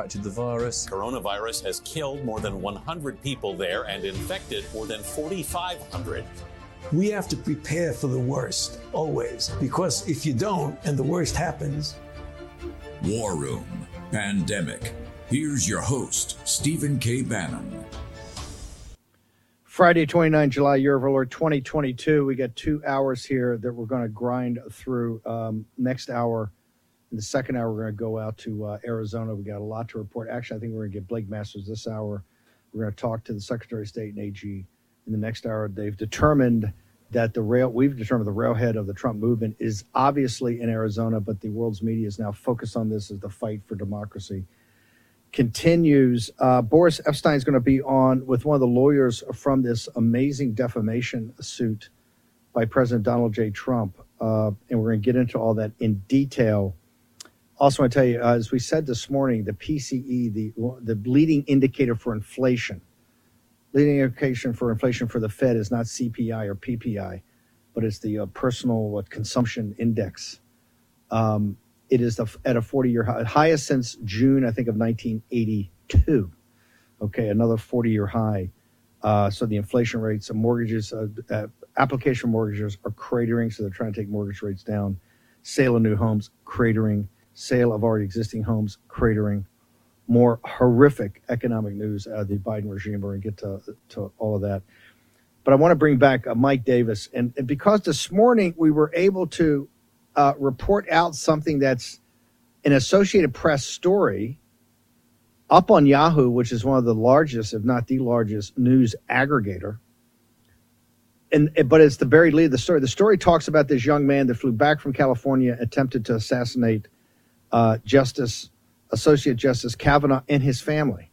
contracted the virus. Coronavirus has killed more than 100 people there and infected more than 4,500. We have to prepare for the worst, always, because if you don't and the worst happens. War Room Pandemic. Here's your host, Stephen K. Bannon. Friday, 29 July, year of our Lord 2022. We got two hours here that we're going to grind through. Um, next hour, in the second hour, we're going to go out to uh, Arizona. We got a lot to report. Actually, I think we're going to get Blake Masters this hour. We're going to talk to the Secretary of State and AG in the next hour. They've determined that the rail, we've determined the railhead of the Trump movement is obviously in Arizona, but the world's media is now focused on this as the fight for democracy continues. Uh, Boris Epshteyn is going to be on with one of the lawyers from this amazing defamation suit by President Donald J. Trump. Uh, and we're going to get into all that in detail also, I tell you, uh, as we said this morning, the PCE, the the leading indicator for inflation, leading indication for inflation for the Fed is not CPI or PPI, but it's the uh, personal consumption index. Um, it is the, at a 40-year high, highest since June, I think, of 1982. Okay, another 40-year high. Uh, so the inflation rates of mortgages, uh, uh, application mortgages are cratering, so they're trying to take mortgage rates down. Sale of new homes cratering sale of already existing homes cratering, more horrific economic news out of the Biden regime. We're going to get to, to all of that. But I want to bring back uh, Mike Davis. And, and, because this morning we were able to uh, report out something that's an Associated Press story up on Yahoo, which is one of the largest, if not the largest, news aggregator. And but it's the buried lead of the story. The story talks about this young man that flew back from California, attempted to assassinate uh, Justice, Associate Justice Kavanaugh and his family.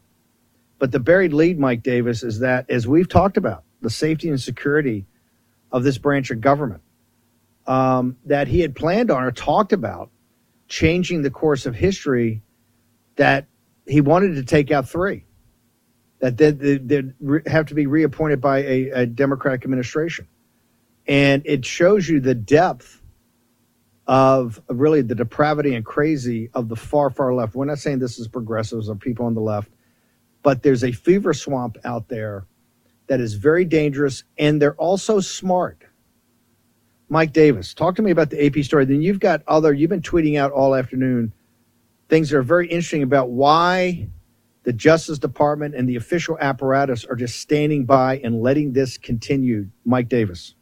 But the buried lead, Mike Davis, is that, as we've talked about, the safety and security of this branch of government, um, that he had planned on or talked about changing the course of history, that he wanted to take out three, that they'd, have to be reappointed by a, a Democratic administration. And it shows you the depth of really the depravity and crazy of the far, far left. We're not saying this is progressives or people on the left, but there's a fever swamp out there that is very dangerous, and they're also smart. Mike Davis, talk to me about the AP story. Then you've got other, you've been tweeting out all afternoon things that are very interesting about why the Justice Department and the official apparatus are just standing by and letting this continue. Mike Davis.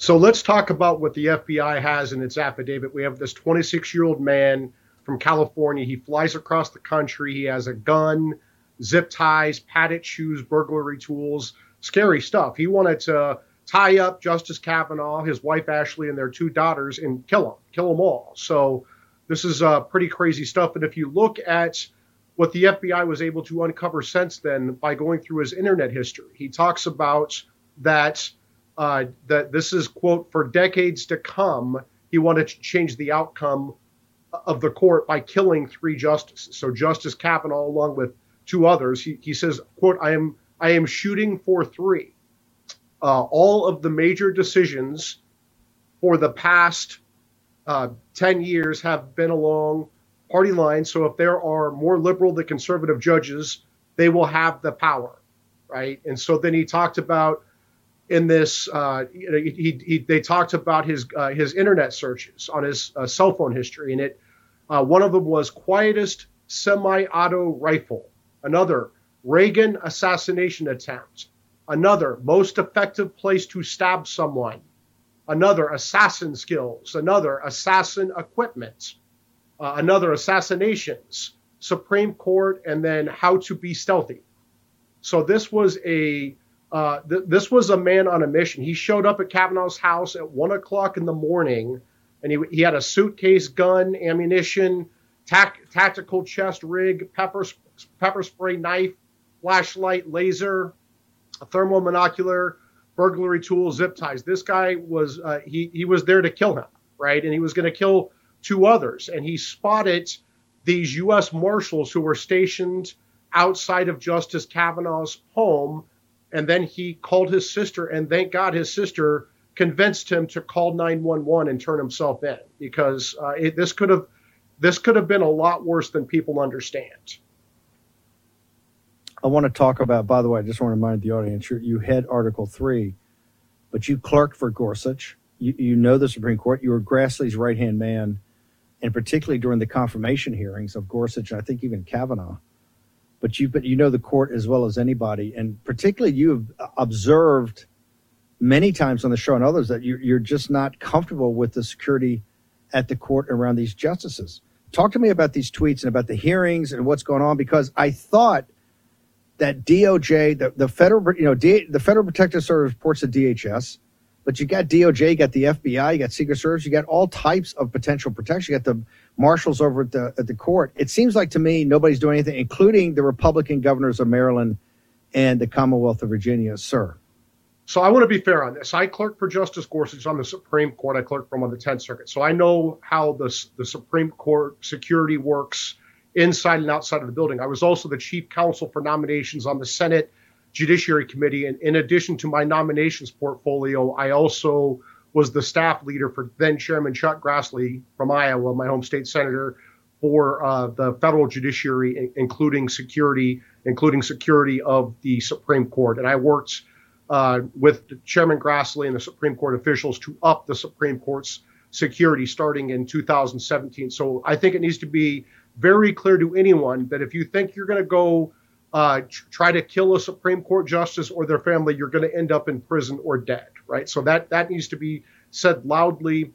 So let's talk about what the FBI has in its affidavit. We have this 26 year old man from California. He flies across the country. He has a gun, zip ties, padded shoes, burglary tools, scary stuff. He wanted to tie up Justice Kavanaugh, his wife Ashley, and their two daughters and kill them, kill them all. So this is uh, pretty crazy stuff. And if you look at what the FBI was able to uncover since then by going through his internet history, he talks about that uh, that this is quote for decades to come. He wanted to change the outcome of the court by killing three justices. So Justice Kavanaugh, along with two others, he, he says, "quote I am I am shooting for three. Uh, all of the major decisions for the past uh, 10 years have been along party lines. So if there are more liberal than conservative judges, they will have the power, right? And so then he talked about in this, uh, he, he, they talked about his uh, his internet searches on his uh, cell phone history, and it uh, one of them was quietest semi-auto rifle, another Reagan assassination attempt, another most effective place to stab someone, another assassin skills, another assassin equipment, uh, another assassinations, Supreme Court, and then how to be stealthy. So this was a Uh, th- this was a man on a mission. He showed up at Kavanaugh's house at one o'clock in the morning, and he, he had a suitcase, gun, ammunition, tac- tactical chest rig, pepper pepper spray, knife, flashlight, laser, a thermal monocular, burglary tools, zip ties. This guy was uh, he he was there to kill him, right? And he was going to kill two others, and he spotted these U.S. Marshals who were stationed outside of Justice Kavanaugh's home and then he called his sister, and thank God his sister convinced him to call 911 and turn himself in because uh, it, this could have this could have been a lot worse than people understand. I want to talk about. By the way, I just want to remind the audience: you head Article Three, but you clerked for Gorsuch. You, you know the Supreme Court. You were Grassley's right hand man, and particularly during the confirmation hearings of Gorsuch, and I think even Kavanaugh but you but you know the court as well as anybody, and particularly you have observed many times on the show and others that you're, you're just not comfortable with the security at the court around these justices. Talk to me about these tweets and about the hearings and what's going on because I thought that DOJ, the, the federal, you know, D, the Federal Protective Service reports to DHS, but you got DOJ, you got the FBI, you got Secret Service, you got all types of potential protection. You got the marshals over at the at the court. It seems like to me nobody's doing anything, including the Republican governors of Maryland and the Commonwealth of Virginia, sir. So I want to be fair on this. I clerk for Justice Gorsuch on the Supreme Court. I clerk from on the 10th Circuit. So I know how the, the Supreme Court security works inside and outside of the building. I was also the chief counsel for nominations on the Senate Judiciary Committee. And in addition to my nominations portfolio, I also was the staff leader for then Chairman Chuck Grassley from Iowa, my home state senator, for uh, the federal judiciary, including security, including security of the Supreme Court. And I worked uh, with Chairman Grassley and the Supreme Court officials to up the Supreme Court's security starting in 2017. So I think it needs to be very clear to anyone that if you think you're going to go uh, try to kill a Supreme Court justice or their family, you're going to end up in prison or dead, right? So that that needs to be said loudly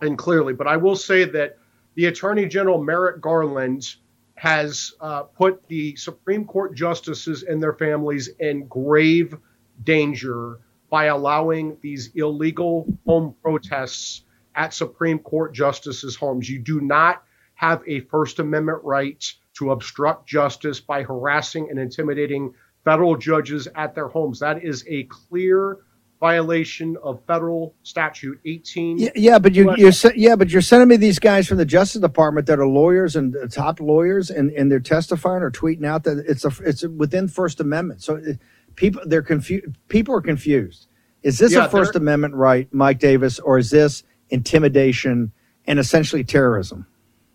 and clearly. But I will say that the Attorney General Merrick Garland has uh, put the Supreme Court justices and their families in grave danger by allowing these illegal home protests at Supreme Court justices' homes. You do not have a First Amendment right to obstruct justice by harassing and intimidating federal judges at their homes. That is a clear violation of federal statute 18 yeah, yeah but you you're yeah but you're sending me these guys from the justice department that are lawyers and uh, top lawyers and and they're testifying or tweeting out that it's a it's within first amendment. So it, people they're confused people are confused. Is this yeah, a first amendment right mike davis or is this intimidation and essentially terrorism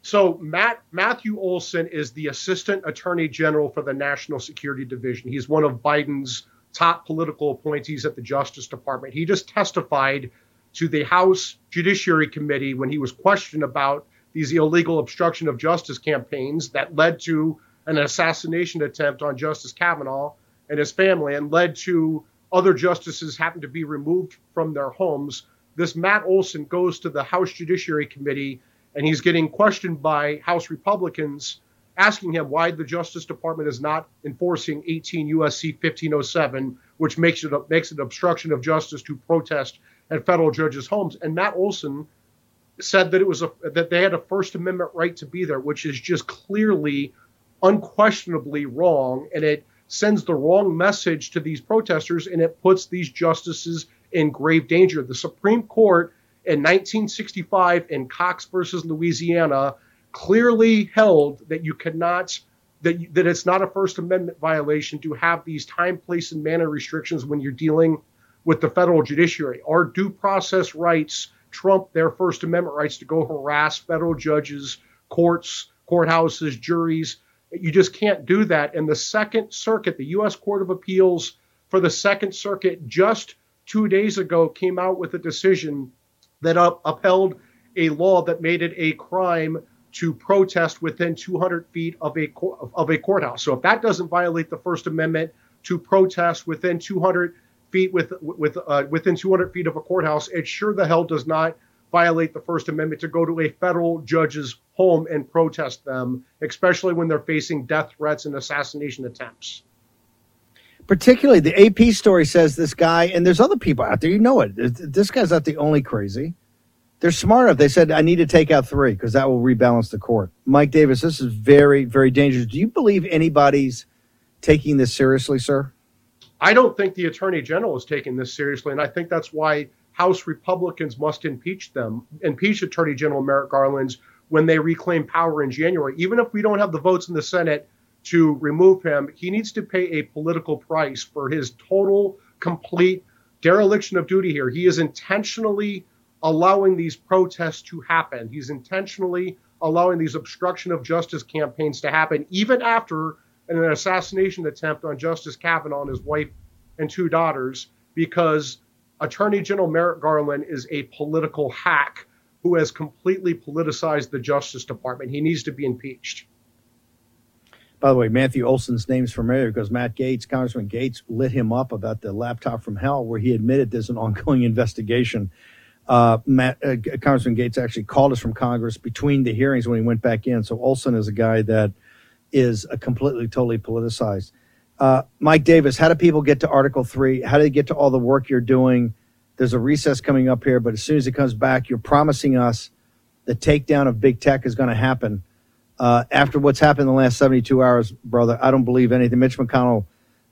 so Matt Matthew Olsen is the Assistant Attorney General for the National Security Division. He's one of Biden's top political appointees at the Justice Department. He just testified to the House Judiciary Committee when he was questioned about these illegal obstruction of justice campaigns that led to an assassination attempt on Justice Kavanaugh and his family and led to other justices having to be removed from their homes. This Matt Olsen goes to the House Judiciary Committee and he's getting questioned by House Republicans asking him why the Justice Department is not enforcing 18 USC 1507, which makes it makes it obstruction of justice to protest at federal judges' homes. And Matt Olsen said that it was a that they had a First Amendment right to be there, which is just clearly, unquestionably wrong, and it sends the wrong message to these protesters, and it puts these justices in grave danger. The Supreme Court in 1965 in Cox versus Louisiana clearly held that you cannot that that it's not a First Amendment violation to have these time, place, and manner restrictions when you're dealing with the federal judiciary. Our due process rights trump their First Amendment rights to go harass federal judges, courts, courthouses, juries. You just can't do that. And the Second Circuit, the U.S. Court of Appeals for the Second Circuit, just two days ago came out with a decision that up, upheld a law that made it a crime to protest within 200 feet of a of a courthouse. So if that doesn't violate the First Amendment to protest within 200 feet with with uh, within 200 feet of a courthouse, it sure the hell does not violate the First Amendment to go to a federal judge's home and protest them, especially when they're facing death threats and assassination attempts. Particularly the AP story says this guy, and there's other people out there. You know it. This guy's not the only crazy. They're smart enough. They said, I need to take out three because that will rebalance the court. Mike Davis, this is very, very dangerous. Do you believe anybody's taking this seriously, sir? I don't think the attorney general is taking this seriously, and I think that's why House Republicans must impeach them, impeach Attorney General Merrick Garland's when they reclaim power in January. Even if we don't have the votes in the Senate to remove him, he needs to pay a political price for his total, complete dereliction of duty here. He is intentionally allowing these protests to happen. He's intentionally allowing these obstruction of justice campaigns to happen, even after an assassination attempt on Justice Kavanaugh and his wife and two daughters, because Attorney General Merrick Garland is a political hack who has completely politicized the Justice Department. He needs to be impeached. By the way, Matthew Olsen's name's familiar because Matt Gaetz, Congressman Gaetz, lit him up about the laptop from hell, where he admitted there's an ongoing investigation. Uh, Matt, uh, Congressman Gaetz actually called us from Congress between the hearings when he went back in. So Olson is a guy that is a completely, totally politicized. Uh, Mike Davis, how do people get to Article 3? How do they get to all the work you're doing? There's a recess coming up here, but as soon as it comes back, you're promising us the takedown of big tech is going to happen. Uh, after what's happened in the last 72 hours, brother, I don't believe anything. Mitch McConnell,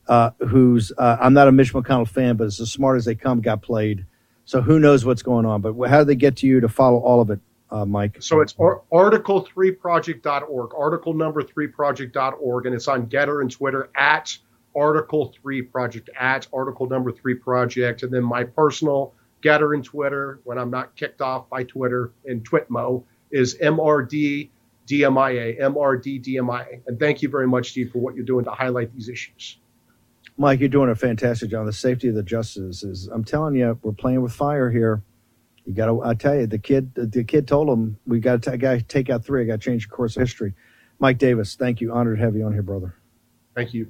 uh, who's, uh, I'm not a Mitch McConnell fan, but it's as smart as they come, got played. So who knows what's going on? But how do they get to you to follow all of it? uh, Mike? So it's ar- article3project.org, article number 3project.org, and it's on GETTR and Twitter at article 3 project, at article number 3 project. And then my personal GETTR and Twitter, when I'm not kicked off by Twitter and Twitmo, is MRD DMIA, MRD DMIA. And thank you very much, Steve, for what you're doing to highlight these issues. Mike, you're doing a fantastic job. The safety of the justices is, I'm telling you, we're playing with fire here. You got to. I tell you, the kid. The kid told him we got to. Got to take out three. I got to change the course of history. Mike Davis, thank you. Honored to have you on here, brother. Thank you.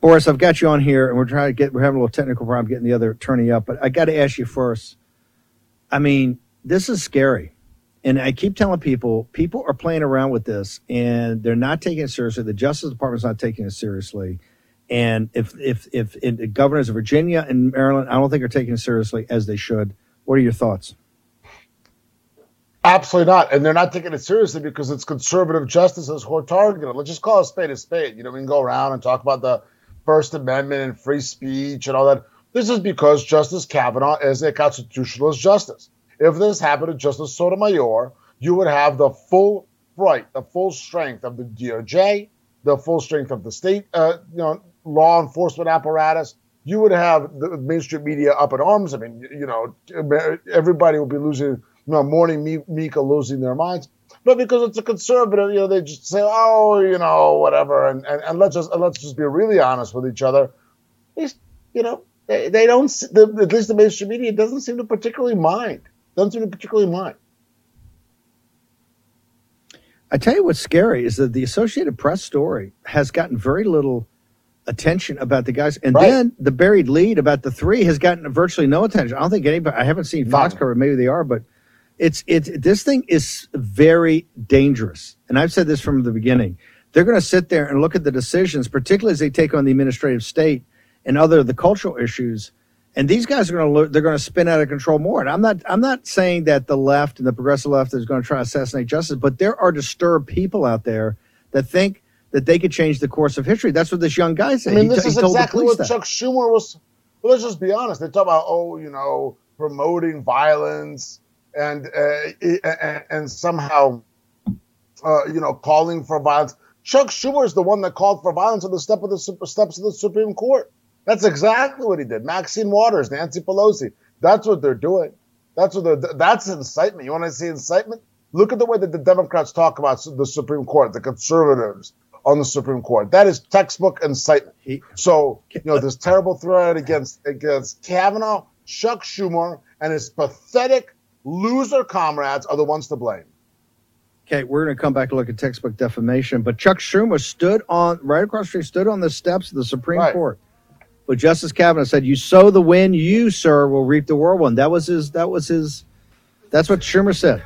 Boris, I've got you on here, and we're trying to get. We're having a little technical problem getting the other attorney up, but I got to ask you first. I mean, this is scary, and I keep telling people, people are playing around with this, and they're not taking it seriously. The Justice Department's not taking it seriously, and if if if, the governors of Virginia and Maryland, I don't think are taking it seriously as they should. What are your thoughts? Absolutely not. And they're not taking it seriously because it's conservative justices who are targeted. Let's just call a spade a spade. You know, we can go around and talk about the First Amendment and free speech and all that. This is because Justice Kavanaugh is a constitutionalist justice. If this happened to Justice Sotomayor, you would have the full right, the full strength of the DOJ, the full strength of the state, uh, you know, law enforcement apparatus, you would have the mainstream media up in arms. I mean, you know, everybody would be losing, you know, morning Mika losing their minds. But because it's a conservative, you know, they just say, oh, you know, whatever, and, and, and let's just let's just be really honest with each other. These, you know, they, they don't. The, at least the mainstream media doesn't seem to particularly mind. Doesn't seem particularly mind. I tell you what's scary is that the Associated Press story has gotten very little attention about the guys, and right. then the buried lead about the three has gotten virtually no attention. I don't think anybody. I haven't seen Fox cover. Maybe they are, but it's it's this thing is very dangerous. And I've said this from the beginning. They're going to sit there and look at the decisions, particularly as they take on the administrative state and other the cultural issues. And these guys are going to they're going to spin out of control more. And I'm not I'm not saying that the left and the progressive left is going to try to assassinate justice, but there are disturbed people out there that think that they could change the course of history. That's what this young guy said. I mean, he, this is exactly what that. Chuck Schumer was. Well, let's just be honest. They talk about, oh, you know, promoting violence and uh, and, and somehow, uh, you know, calling for violence. Chuck Schumer is the one that called for violence on the step of the steps of the Supreme Court. That's exactly what he did. Maxine Waters, Nancy Pelosi. That's what they're doing. That's what they're. That's incitement. You want to see incitement? Look at the way that the Democrats talk about the Supreme Court, the conservatives, on the Supreme Court. That is textbook incitement. So, you know, this terrible threat against against Kavanaugh, Chuck Schumer, and his pathetic loser comrades are the ones to blame. Okay, we're going to come back and look at textbook defamation. But Chuck Schumer stood on right across the street, stood on the steps of the Supreme right. Court. But Justice Kavanaugh said, "You sow the wind, you sir will reap the whirlwind." That was his. That was his. That's what Schumer said.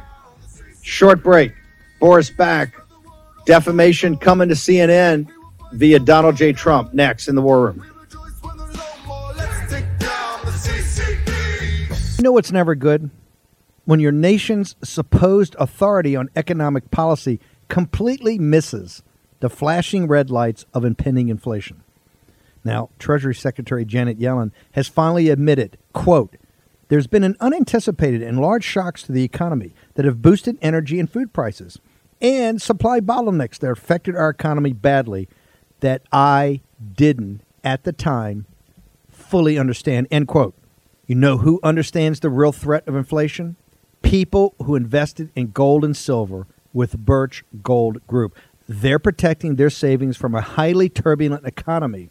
Short break. Boris back. Defamation coming to CNN via Donald J. Trump next in the War Room. You know what's never good? When your nation's supposed authority on economic policy completely misses the flashing red lights of impending inflation. Now, Treasury Secretary Janet Yellen has finally admitted, quote, there's been an unanticipated and large shocks to the economy that have boosted energy and food prices and supply bottlenecks that affected our economy badly that I didn't at the time fully understand. End quote. You know who understands the real threat of inflation? People who invested in gold and silver with Birch Gold Group. They're protecting their savings from a highly turbulent economy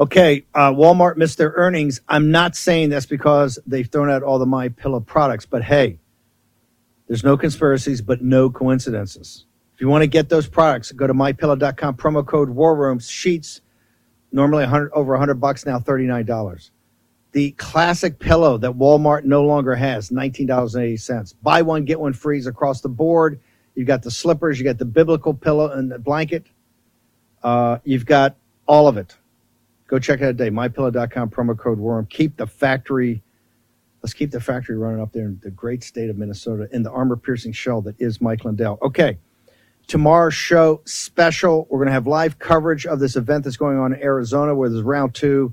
Okay, uh, Walmart missed their earnings. I'm not saying that's because they've thrown out all the My Pillow products, but hey, there's no conspiracies, but no coincidences. If you want to get those products, go to mypillow.com, promo code War Room Sheets, normally 100, over 100 bucks, now $39. The classic pillow that Walmart no longer has, $19.80. Buy one, get one free across the board. You've got the slippers, you got the biblical pillow and the blanket. Uh, you've got all of it. Go check it out today. MyPillow.com, promo code WORM. Keep the factory, let's keep the factory running up there in the great state of Minnesota in the armor piercing shell that is Mike Lindell. Okay. Tomorrow's show special. We're going to have live coverage of this event that's going on in Arizona, where there's round two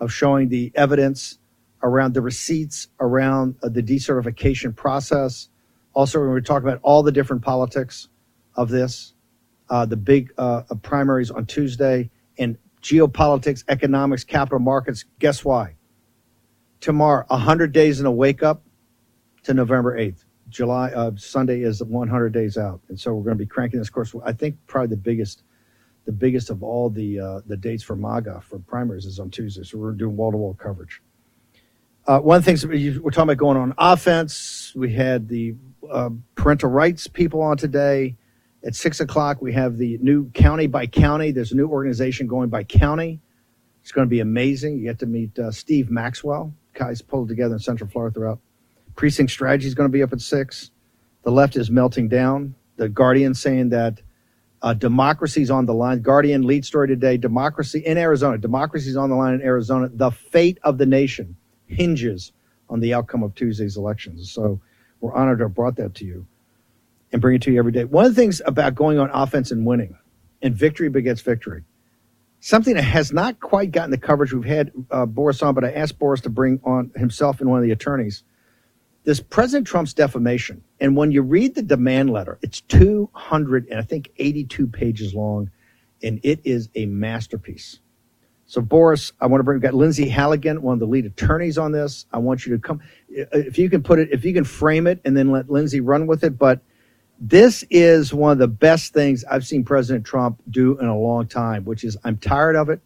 of showing the evidence around the receipts around uh, the decertification process. Also, we're going to talk about all the different politics of this, uh, the big uh, primaries on Tuesday, geopolitics, economics, capital markets. Guess why? Tomorrow, 100 days in a wake up to November 8th. July, uh, Sunday is 100 days out. And so we're going to be cranking this course. I think probably the biggest, the biggest of all the, uh, the dates for MAGA for primaries is on Tuesday. So we're doing wall to wall coverage. Uh, one of the things we're talking about going on offense, we had the uh, parental rights people on today. At six o'clock, we have the new county by county. There's a new organization going by county. It's going to be amazing. You get to meet uh, Steve Maxwell. Guys pulled together in Central Florida throughout. Precinct strategy is going to be up at six. The left is melting down. The Guardian saying that uh, democracy's on the line. Guardian lead story today: democracy in Arizona. Democracy's on the line in Arizona. The fate of the nation hinges on the outcome of Tuesday's elections. So we're honored to have brought that to you and bring it to you every day. One of the things about going on offense and winning, and victory begets victory, something that has not quite gotten the coverage we've had uh, Boris on, but I asked Boris to bring on himself and one of the attorneys. This President Trump's defamation, and when you read the demand letter, it's 200 and I think 82 pages long, and it is a masterpiece. So, Boris, I want to bring, we've got Lindsey Halligan, one of the lead attorneys on this. I want you to come, if you can put it, if you can frame it and then let Lindsey run with it. But this is one of the best things I've seen President Trump do in a long time, which is I'm tired of it.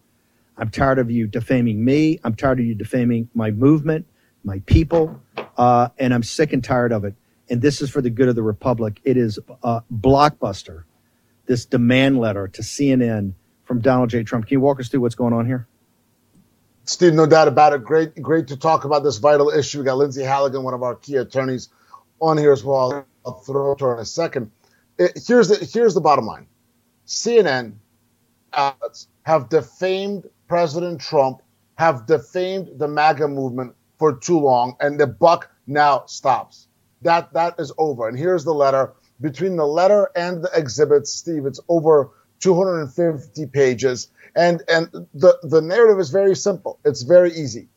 I'm tired of you defaming me. I'm tired of you defaming my movement, my people, uh, and I'm sick and tired of it. And this is for the good of the republic. It is a blockbuster. This demand letter to CNN from Donald J. Trump. Can you walk us through what's going on here? Steve, no doubt about it. Great, great to talk about this vital issue. We got Lindsey Halligan, one of our key attorneys, on here as well. I'll throw to her in a second. It, here's the here's the bottom line: CNN have defamed President Trump, have defamed the MAGA movement for too long, and the buck now stops. That that is over. And here's the letter. Between the letter and the exhibits, Steve, it's over 250 pages. And and the, the narrative is very simple. It's very easy.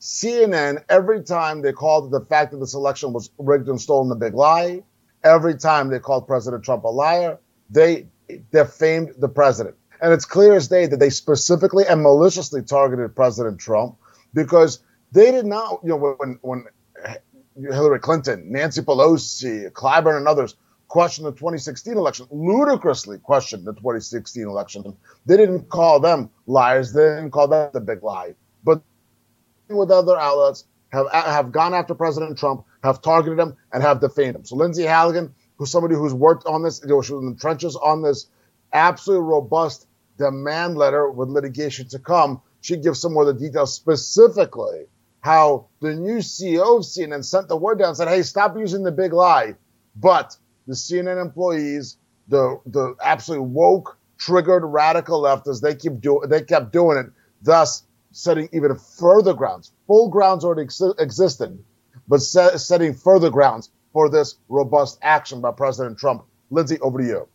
CNN, every time they called the fact that this election was rigged and stolen a big lie, every time they called President Trump a liar, they defamed the president. And it's clear as day that they specifically and maliciously targeted President Trump because they did not, you know, when, when Hillary Clinton, Nancy Pelosi, Clyburn, and others questioned the 2016 election, ludicrously questioned the 2016 election. They didn't call them liars. They didn't call that the big lie. But with other outlets have have gone after President Trump, have targeted him, and have defamed him. So Lindsey Halligan, who's somebody who's worked on this, you know, she was in the trenches on this absolutely robust demand letter with litigation to come. She gives some more of the details specifically how the new CEO of CNN sent the word down and said, hey, stop using the big lie. But the CNN employees, the the absolutely woke, triggered radical leftists, they keep doing they kept doing it, thus setting even further grounds. Full grounds already ex- existed, but set, setting further grounds for this robust action by President Trump. Lindsey, over to you.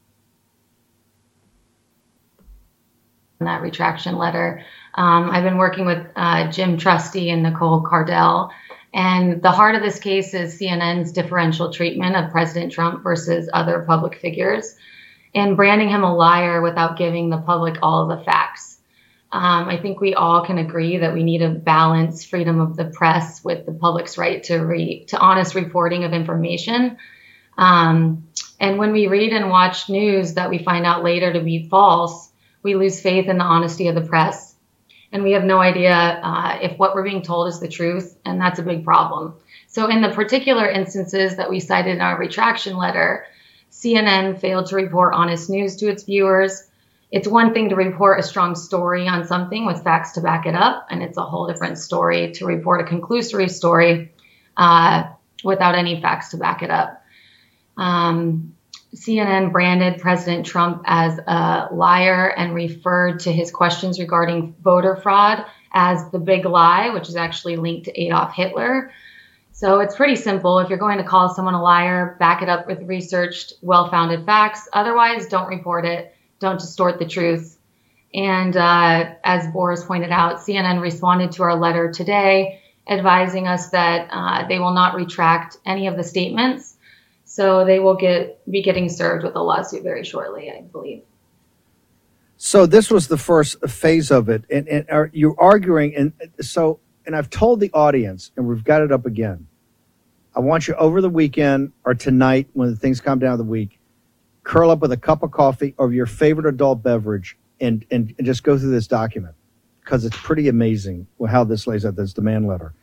That retraction letter um, I've been working with uh, Jim Trusty and Nicole Cardell. And the heart of this case is CNN's differential treatment of President Trump versus other public figures and branding him a liar without giving the public all the facts. Um, I think we all can agree that we need to balance freedom of the press with the public's right to re- to honest reporting of information. Um, and when we read and watch news that we find out later to be false, we lose faith in the honesty of the press and we have no idea uh, if what we're being told is the truth, and that's a big problem. So, in the particular instances that we cited in our retraction letter, CNN failed to report honest news to its viewers. It's one thing to report a strong story on something with facts to back it up, and it's a whole different story to report a conclusory story uh, without any facts to back it up. Um, CNN branded President Trump as a liar and referred to his questions regarding voter fraud as the big lie, which is actually linked to Adolf Hitler. So it's pretty simple. If you're going to call someone a liar, back it up with researched, well founded facts. Otherwise, don't report it. Don't distort the truth. And uh, as Boris pointed out, CNN responded to our letter today, advising us that uh, they will not retract any of the statements so they will get be getting served with a lawsuit very shortly, I believe. So this was the first phase of it, and, and are you arguing? And so, and I've told the audience, and we've got it up again. I want you over the weekend or tonight, when things calm down the week, curl up with a cup of coffee or your favorite adult beverage, and and, and just go through this document because it's pretty amazing how this lays out this demand letter.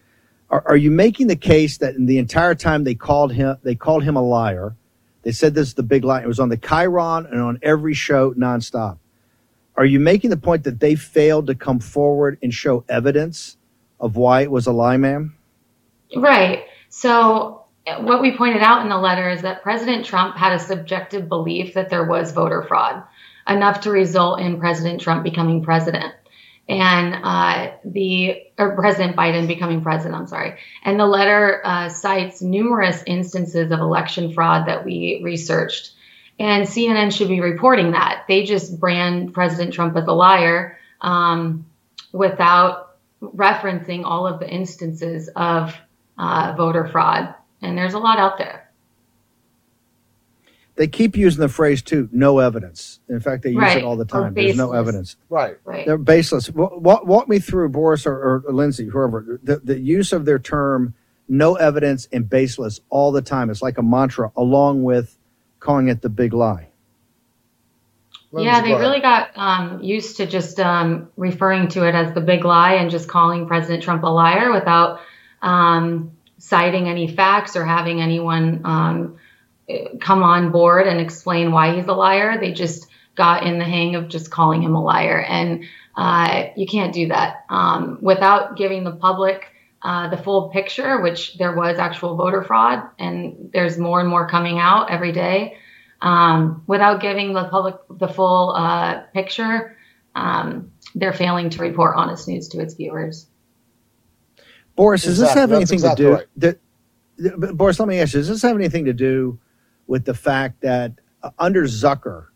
Are, are you making the case that in the entire time they called him, they called him a liar? They said this is the big lie. It was on the Chyron and on every show nonstop. Are you making the point that they failed to come forward and show evidence of why it was a lie, ma'am? Right. So what we pointed out in the letter is that President Trump had a subjective belief that there was voter fraud, enough to result in President Trump becoming president and uh, the or President Biden becoming president. I'm sorry, and the letter uh, cites numerous instances of election fraud that we researched, and CNN should be reporting that. They just brand President Trump as a liar um, without referencing all of the instances of uh, voter fraud, and there's a lot out there they keep using the phrase too, no evidence. In fact, they use Right. it all the time. There's no evidence. Right. right They're baseless. Walk, walk me through, Boris or, or Lindsey, whoever, the, the use of their term no evidence and baseless all the time. It's like a mantra, along with calling it the big lie. Lindsay, yeah, they ahead. really got um, used to just um, referring to it as the big lie and just calling President Trump a liar without um, citing any facts or having anyone um, come on board and explain why he's a liar. They just got in the hang of just calling him a liar. And uh, you can't do that um, without giving the public uh, the full picture, which there was actual voter fraud, and there's more and more coming out every day um, without giving the public the full uh, picture, um, they're failing to report honest news to its viewers. Boris, does this Exactly. have That's anything exactly to do? right. That, that- but Boris, let me ask you: Does this have anything to do with the fact that uh, under Zucker,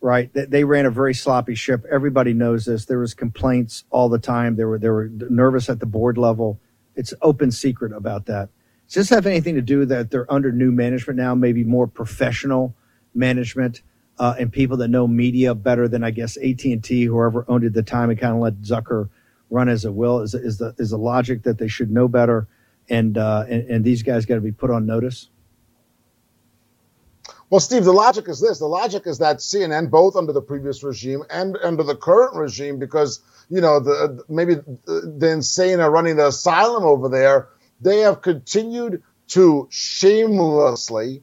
right, that they ran a very sloppy ship? Everybody knows this. There was complaints all the time. They were they were nervous at the board level. It's open secret about that. Does this have anything to do that they're under new management now, maybe more professional management uh, and people that know media better than I guess AT and T, whoever owned it at the time, and kind of let Zucker run as it will? Is is the is the logic that they should know better, and uh, and, and these guys got to be put on notice? Well, Steve, the logic is this. The logic is that CNN, both under the previous regime and under the current regime, because, you know, the maybe the insane are running the asylum over there, they have continued to shamelessly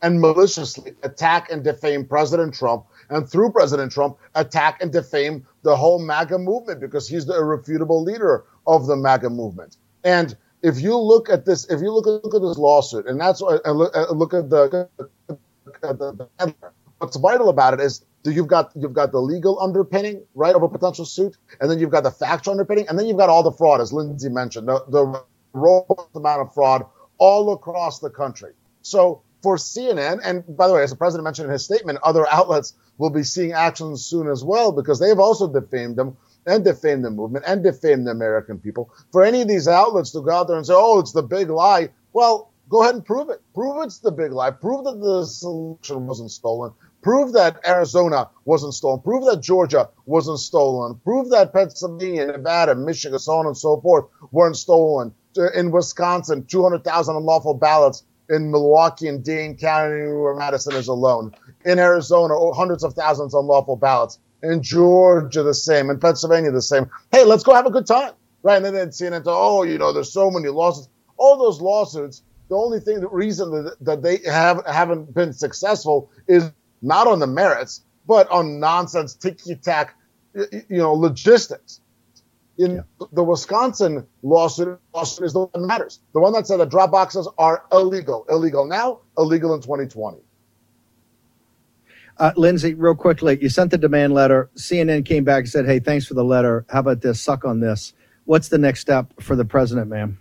and maliciously attack and defame President Trump, and through President Trump, attack and defame the whole MAGA movement because he's the irrefutable leader of the MAGA movement. And if you look at this, if you look at, look at this lawsuit, and that's uh, look, look at the what's vital about it is that you've got you've got the legal underpinning right of a potential suit, and then you've got the factual underpinning, and then you've got all the fraud, as Lindsey mentioned, the, the robust amount of fraud all across the country. So for CNN, and by the way, as the president mentioned in his statement, other outlets will be seeing actions soon as well because they've also defamed them and defamed the movement and defamed the American people. For any of these outlets to go out there and say, "Oh, it's the big lie," well, Go ahead and prove it. Prove it's the big lie. Prove that the selection wasn't stolen. Prove that Arizona wasn't stolen. Prove that Georgia wasn't stolen. Prove that Pennsylvania, Nevada, Michigan, so on and so forth weren't stolen. In Wisconsin, 200,000 unlawful ballots in Milwaukee and Dane County, where Madison is alone. In Arizona, oh, hundreds of thousands unlawful ballots. In Georgia, the same. In Pennsylvania, the same. Hey, let's go have a good time. Right. And then they'd CNN, oh, you know, there's so many lawsuits. All those lawsuits the only thing, the reason that, that they have haven't been successful is not on the merits, but on nonsense ticky tack, you know, logistics. In yeah. the Wisconsin lawsuit, lawsuit is the one that matters. The one that said that drop boxes are illegal, illegal now, illegal in 2020. Uh, Lindsey, real quickly, you sent the demand letter. CNN came back and said, "Hey, thanks for the letter. How about this? Suck on this." What's the next step for the president, ma'am?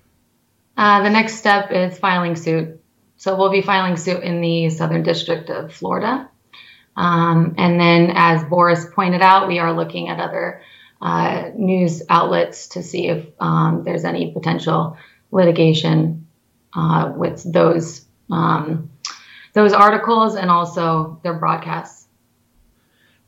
Uh, the next step is filing suit. So we'll be filing suit in the Southern District of Florida. Um, and then, as Boris pointed out, we are looking at other uh, news outlets to see if um, there's any potential litigation uh, with those um, those articles and also their broadcasts.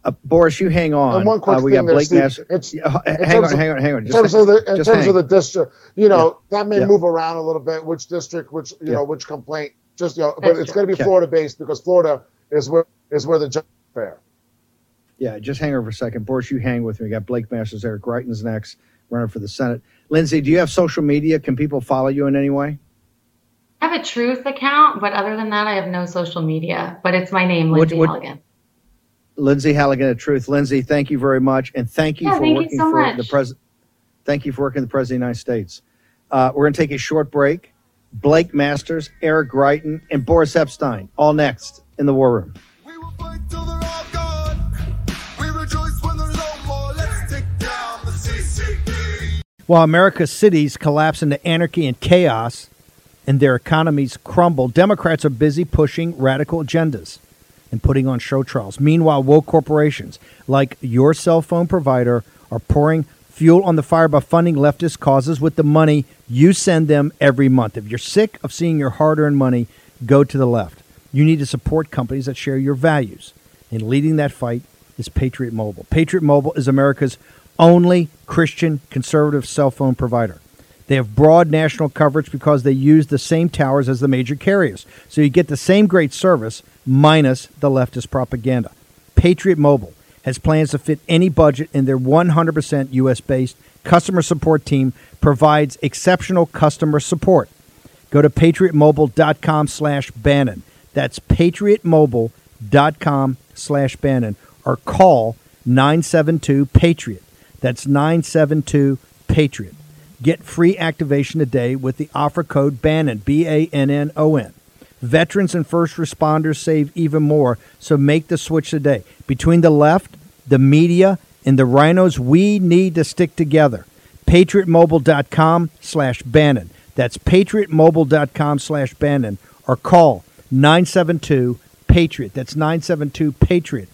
Uh, Boris, you hang on. And one quick uh, we thing got Blake Steve, Nash. it's- Yeah, hang on, of- hang on, hang on. In terms hang- of the in just terms hang. of the district, you know that may Yeah. move around a little bit. Which district, which you Yeah. know, which complaint? Just you know, but That's it's going to be Okay. Florida based because Florida is where is where the judge is fair. Yeah, just hang over for a second. Boris, you hang with me. We got Blake Masters, Eric Greitens next, running for the Senate. Lindsey, do you have social media? Can people follow you in any way? I have a Truth account, but other than that, I have no social media. But it's my name, What- Lindsey what- Halligan. Lindsey Halligan of Truth. Lindsey, thank you very much, and thank you Yeah, for thank you working so for much. the president. Thank you for working the president of the United States. Uh, we're going to take a short break. Blake Masters, Eric Greiten, and Boris Epshteyn, all next in the War Room. We While America's cities collapse into anarchy and chaos and their economies crumble, Democrats are busy pushing radical agendas and putting on show trials. Meanwhile, woke corporations like your cell phone provider are pouring fuel on the fire by funding leftist causes with the money you send them every month. If you're sick of seeing your hard earned money go to the left, you need to support companies that share your values. And leading that fight is Patriot Mobile. Patriot Mobile is America's only Christian conservative cell phone provider. They have broad national coverage because they use the same towers as the major carriers. So you get the same great service minus the leftist propaganda. Patriot Mobile has plans to fit any budget and their 100% US based customer support team provides exceptional customer support. Go to patriotmobile.com slash Bannon. That's patriotmobile.com slash Bannon or call 972 Patriot. That's 972 Patriot. Get free activation today with the offer code Bannon, B A N N O N. Veterans and first responders save even more, so make the switch today. Between the left, the media, and the RINOs, we need to stick together. PatriotMobile.com slash Bannon. That's PatriotMobile.com slash Bannon. Or call 972 Patriot. That's 972 Patriot.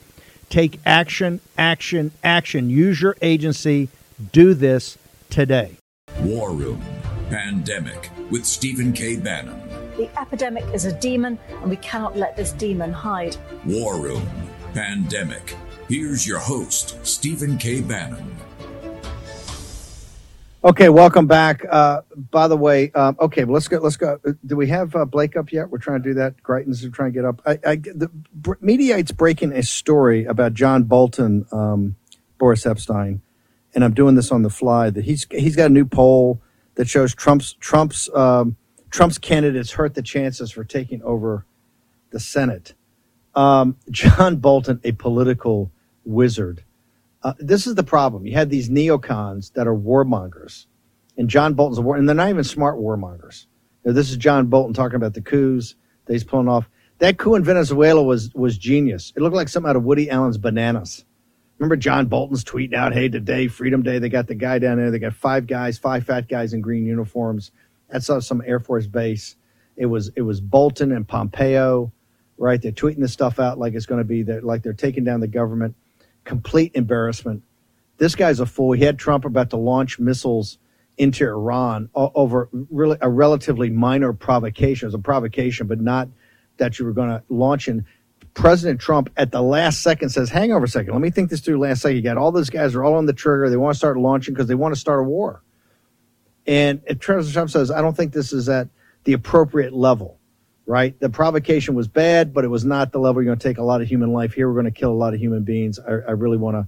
Take action, action, action. Use your agency. Do this today. War Room Pandemic with Stephen K. Bannon. The epidemic is a demon, and we cannot let this demon hide. War Room Pandemic. Here's your host, Stephen K. Bannon. Okay, welcome back. Uh, by the way, um, okay, well, let's go. Let's go. Do we have uh, Blake up yet? We're trying to do that. Greitens are trying to get up. I, I the Br- Mediaite's breaking a story about John Bolton, um, Boris Epshteyn, and I'm doing this on the fly. That he's he's got a new poll that shows Trump's Trump's um, Trump's candidates hurt the chances for taking over the Senate. Um, John Bolton, a political wizard. Uh, this is the problem. You had these neocons that are warmongers, and John Bolton's a war, and they're not even smart warmongers. Now, this is John Bolton talking about the coups that he's pulling off. That coup in Venezuela was was genius. It looked like something out of Woody Allen's Bananas. Remember John Bolton's tweeting out, "Hey, today, Freedom Day." They got the guy down there. They got five guys, five fat guys in green uniforms. That's some Air Force base. It was it was Bolton and Pompeo, right? They're tweeting this stuff out like it's going to be that like they're taking down the government complete embarrassment. This guy's a fool. He had Trump about to launch missiles into Iran over really a relatively minor provocation. It was a provocation, but not that you were going to launch. And President Trump at the last second says, "Hang over a second. Let me think this through." Last second, you got all those guys are all on the trigger. They want to start launching because they want to start a war. And President Trump says, "I don't think this is at the appropriate level." Right? The provocation was bad, but it was not the level you're going to take a lot of human life. Here, we're going to kill a lot of human beings. I, I really want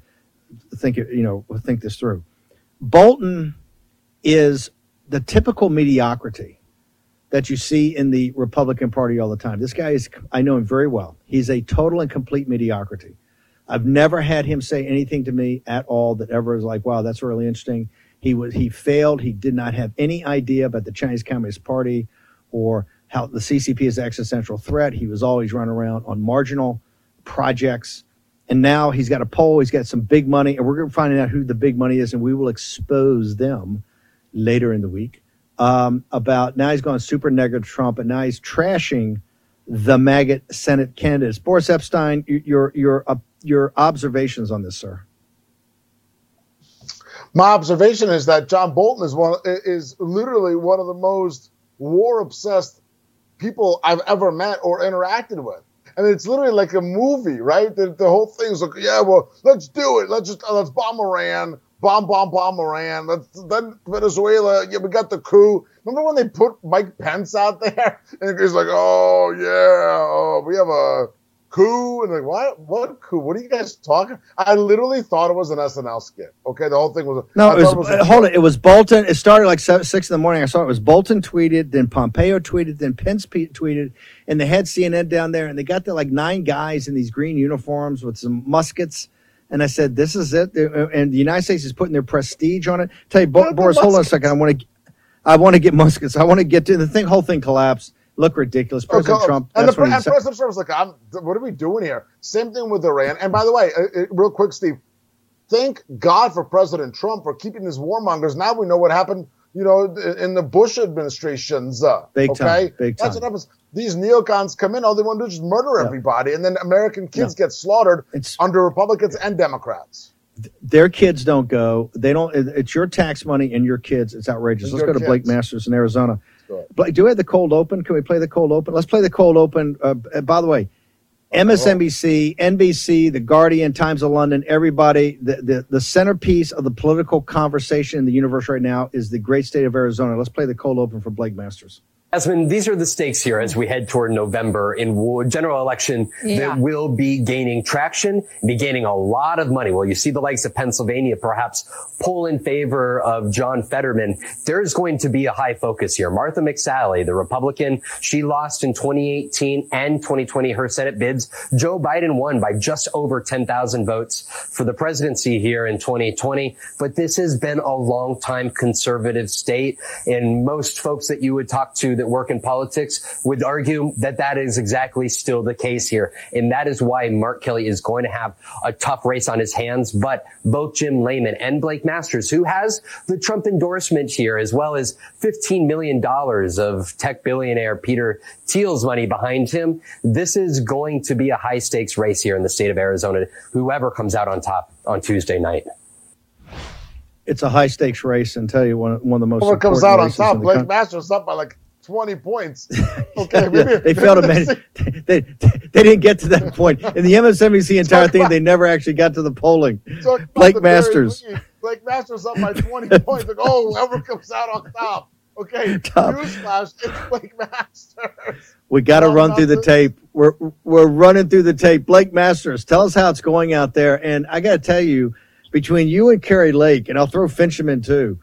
to think, it- you know, think this through. Bolton is the typical mediocrity that you see in the Republican Party all the time. This guy is, I know him very well. He's a total and complete mediocrity. I've never had him say anything to me at all that ever is like, wow, that's really interesting. He was he failed. He did not have any idea about the Chinese Communist Party or how the CCP is an existential threat. He was always running around on marginal projects. And now he's got a poll, he's got some big money, and we're going to find out who the big money is, and we will expose them later in the week. Um, about now he's gone super negative Trump, and now he's trashing the maggot Senate candidates. Boris Epshteyn, your your uh, your observations on this, sir? My observation is that John Bolton is one is literally one of the most war obsessed people I've ever met or interacted with. And it's literally like a movie, right? The, the whole thing's like, yeah, well, let's do it. Let's just uh, let's bomb Iran, bomb, bomb, bomb Iran. Let's then Venezuela. Yeah, we got the coup. Remember when they put Mike Pence out there, and he's like, oh yeah, oh, we have a coup, and like, what? What coup? What are you guys talking? I literally thought it was an SNL skit. Okay, the whole thing was. No, I it was, a hold it. It was Bolton. It started like seven, six in the morning. I saw it was Bolton tweeted, then Pompeo tweeted, then Pence pe- tweeted, and they had CNN down there, and they got there like nine guys in these green uniforms with some muskets. And I said, "This is it." Uh, And the United States is putting their prestige on it. Tell you, Bo- the Boris, hold on a second. I want to, I want to get muskets. I want to get to the thing. Whole thing collapsed. Look ridiculous. Oh, President. Trump. And, That's the, and said. President Trump was like, I'm, "What are we doing here?" Same thing with Iran. And by the way, uh, uh, real quick, Steve, thank God for President Trump for keeping these warmongers. Now we know what happened. You know, in the Bush administrations. Uh, Big okay? time, big time. That's what happens. These neocons come in. All they want to do is just murder everybody, and then American kids get slaughtered it's, under Republicans and Democrats. their kids don't go. They don't. it- It's your tax money and your kids. It's outrageous. It's Let's go to Blake. Masters in Arizona. Blake, do we have the cold open? Can we play the cold open? Let's play the cold open. Uh, uh, by the way, MSNBC, NBC, The Guardian, Times of London, everybody. The, the the centerpiece of the political conversation in the universe right now is the great state of Arizona. Let's play the cold open for Blake Masters. Asmin, these are the stakes here as we head toward November in a general election Yeah. that will be gaining traction, be gaining a lot of money. Well, you see the likes of Pennsylvania perhaps pull in favor of John Fetterman. There's going to be a high focus here. Martha McSally, the Republican, she lost in 2018 and 2020 her Senate bids. Joe Biden won by just over 10,000 votes for the presidency here in 2020. But this has been a long time conservative state. And most folks that you would talk to that work in politics would argue that that is exactly still the case here. And that is why Mark Kelly is going to have a tough race on his hands. But both Jim Lamon and Blake Masters, who has the Trump endorsement here, as well as $15 million of tech billionaire Peter Thiel's money behind him, this is going to be a high stakes race here in the state of Arizona, whoever comes out on top on Tuesday night. It's a high stakes race, and tell you one one of the most. Whoever comes out on top, Blake country. Masters up by like 20 points. Okay, Yeah, maybe, they failed to manage. They, they didn't get to that point in the MSNBC entire thing. They never actually got to the polling. Blake Masters. Blake Masters up by 20 points. Like, oh, whoever comes out on top. Okay, Top. newsflash, it's Blake Masters. We got to run through the tape. We're we're running through the tape. Blake Masters, tell us how it's going out there. And I got to tell you, between you and Kari Lake, and I'll throw Finchem in too.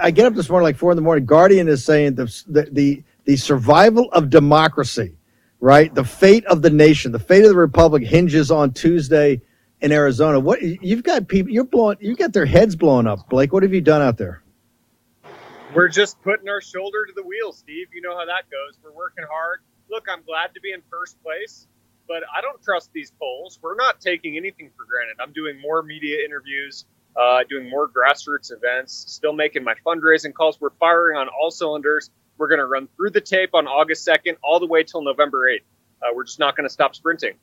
I get up this morning like four in the morning. Guardian is saying the the the, the survival of democracy, right? The fate of the nation, the fate of the republic hinges on Tuesday in Arizona. What you've got people, you're blowing, you got their heads blown up. Blake, what have you done out there? We're just putting our shoulder to the wheel, Steve. You know how that goes. We're working hard. Look, I'm glad to be in first place, but I don't trust these polls. We're not taking anything for granted. I'm doing more media interviews, uh, doing more grassroots events, still making my fundraising calls. We're firing on all cylinders. We're going to run through the tape on August 2nd all the way till November 8th. Uh, we're just not going to stop sprinting.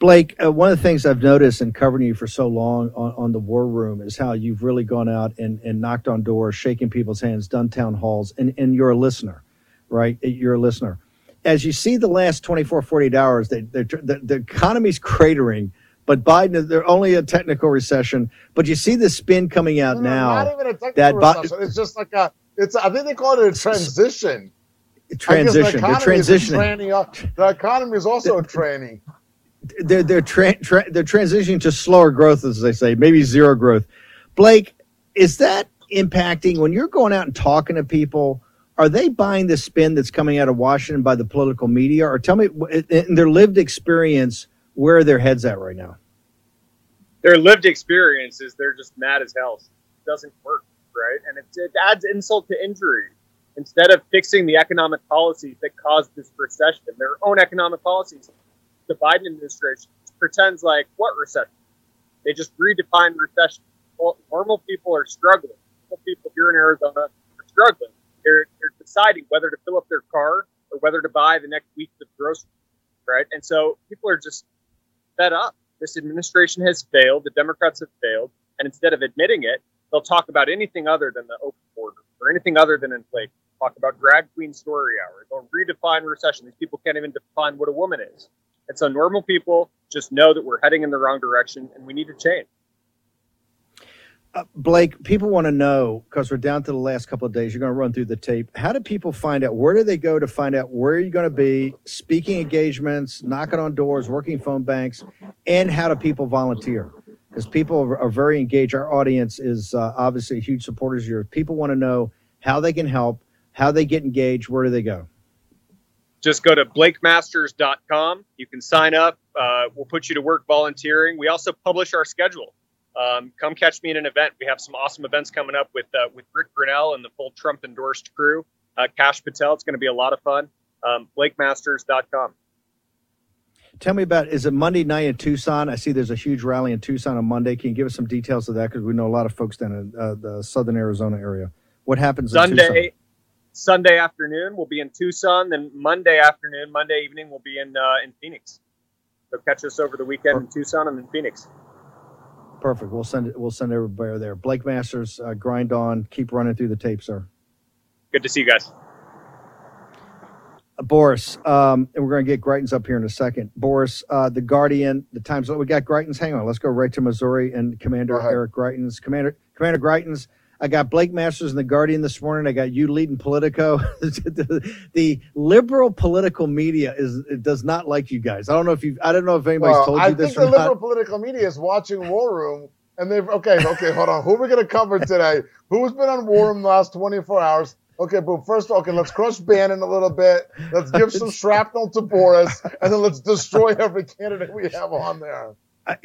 Blake, uh, one of the things I've noticed in covering you for so long on, on the War Room is how you've really gone out and, and knocked on doors, shaking people's hands, done town halls, and, and you're a listener, right? You're a listener. As you see the last 24, 48 hours, they, they're, the, the economy's cratering, but Biden, they're only a technical recession. But you see the spin coming out now. Not even a technical that Bi- recession. It's just like a, it's, I think they call it a transition. transition. They're the economy is a transitioning. uh, The economy is also a tranny. they're they're tra- tra- they're transitioning to slower growth, as they say, maybe zero growth. Blake, is that impacting when you're going out and talking to people? Are they buying the spin that's coming out of Washington by the political media, or tell me in their lived experience where are their heads at right now? their lived experiences, they're just mad as hell. It doesn't work, right? And it, it adds insult to injury. Instead of fixing the economic policies that caused this recession, their own economic policies, the Biden administration pretends like what recession? They just redefine recession. Well, normal people are struggling. Normal people here in Arizona are struggling. They're, they're deciding whether to fill up their car or whether to buy the next week's of groceries, right? And so people are just fed up. This administration has failed. The Democrats have failed. And instead of admitting it, they'll talk about anything other than the open border or anything other than inflation. Talk about drag queen story hour. They'll redefine recession. These people can't even define what a woman is. And so normal people just know that we're heading in the wrong direction and we need to change. Uh, Blake, people want to know because we're down to the last couple of days. You're going to run through the tape. How do people find out? Where do they go to find out where you're going to be? Speaking engagements, knocking on doors, working phone banks, and how do people volunteer? Because people are, very engaged. Our audience is uh, obviously huge supporters yours. People want to know how they can help, how they get engaged. Where do they go? just go to blakemasters.com. You can sign up. Uh, we'll put you to work volunteering. We also publish our schedule. Um, come catch me at an event. We have some awesome events coming up with uh, with Rick Grinnell and the full Trump endorsed crew. Uh, Kash Patel. It's going to be a lot of fun. Um, blakemasters.com. Tell me about is it Monday night in Tucson? I see there's a huge rally in Tucson on Monday. Can you give us some details of that? Because we know a lot of folks down in uh, the southern Arizona area. What happens in Tucson? Sunday, Sunday afternoon we'll be in Tucson. Then Monday afternoon, Monday evening we'll be in uh, in Phoenix. So catch us over the weekend in Tucson and then Phoenix. Perfect. We'll send it. We'll send everybody there. Blake Masters, uh, grind on. Keep running through the tape, sir. Good to see you guys. Uh, Boris, um, and we're going to get Greitens up here in a second. Boris, uh, the Guardian, the Times. We got Greitens. Hang on. Let's go right to Missouri and Commander Eric Greitens. Commander Commander Greitens. I got Blake Masters in the Guardian this morning. I got you leading Politico. the, the liberal political media is it does not like you guys. I don't know if you. I don't know if anybody's Well, told you I this I think the not. liberal political media is watching War Room, and they've okay, okay, hold on. Who are we going to cover today? Who's been on War Room the last 24 hours? Okay, but first, okay, let's crush Bannon a little bit. Let's give some shrapnel to Boris, and then let's destroy every candidate we have on there.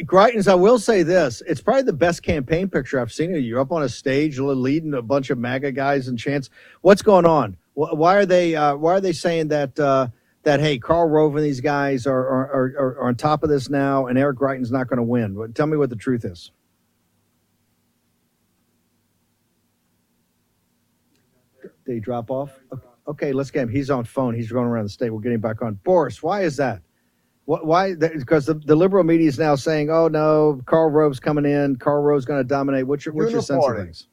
Greitens, I will say this: it's probably the best campaign picture I've seen of you. You're up on a stage leading a bunch of MAGA guys and chants. What's going on? Why are they? Uh, why are they saying that? Uh, that hey, Karl Rove and these guys are are, are, are on top of this now, and Eric Greitens not going to win. Tell me what the truth is. Did he drop off? Okay, let's get him. He's on phone. He's going around the state. We'll get him back on. Boris, why is that? Wh- Why? Because the, the liberal media is now saying, "Oh no, Karl Rove's coming in. Karl Rove's going to dominate." What's your what's your sense of things?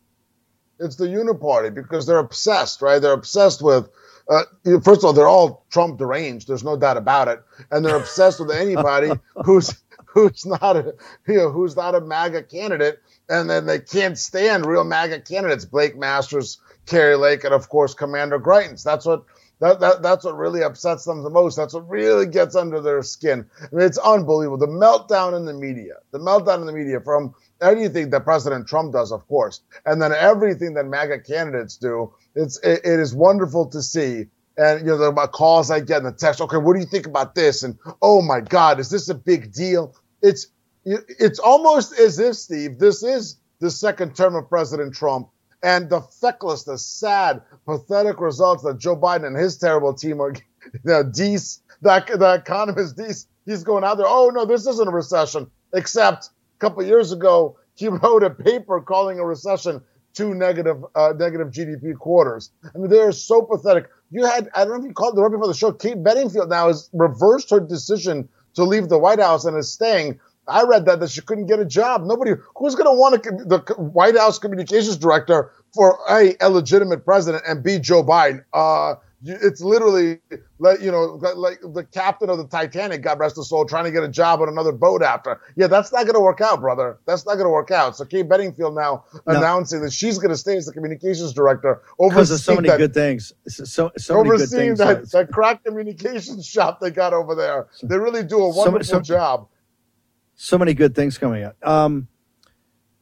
It's the uniparty because they're obsessed, right? They're obsessed with. Uh, first of all, they're all Trump deranged. There's no doubt about it, and they're obsessed with anybody who's who's not a you know who's not a MAGA candidate, and then they can't stand real MAGA candidates. Blake Masters, Kari Lake, and of course Commander Greitens. That's what that, that that's what really upsets them the most. That's what really gets under their skin. I mean, it's unbelievable. The meltdown in the media, the meltdown in the media from anything that President Trump does, of course, and then everything that MAGA candidates do. It's it, it is wonderful to see. And you know the calls I get in the text. Okay, what do you think about this? And oh my God, is this a big deal? It's it's almost as if Steve, this is the second term of President Trump, and the feckless, the sad, pathetic results that Joe Biden and his terrible team are. You know, Deese, the, economist Deese, he's going out there. Oh no, this isn't a recession. Except a couple years ago, he wrote a paper calling a recession two negative uh, negative GDP quarters. I mean, they're so pathetic. You had I don't know if you called the right before the show. Kate Bedingfield now has reversed her decision to leave the White House and is staying. I read that that she couldn't get a job. Nobody who's going to want to, the White House communications director for a illegitimate president and b Joe Biden. Uh, it's literally like you know like- the captain of the Titanic, God rest his soul, trying to get a job on another boat after. Yeah, that's not going to work out, brother. That's not going to work out. So Kate Bedingfield now No. announcing that she's going to stay as the communications director, Because of so many that good things. So so, so many good overseeing things. that, uh, that crack communications shop they got over there. They really do a So- wonderful so- job. So many good things coming out. Um,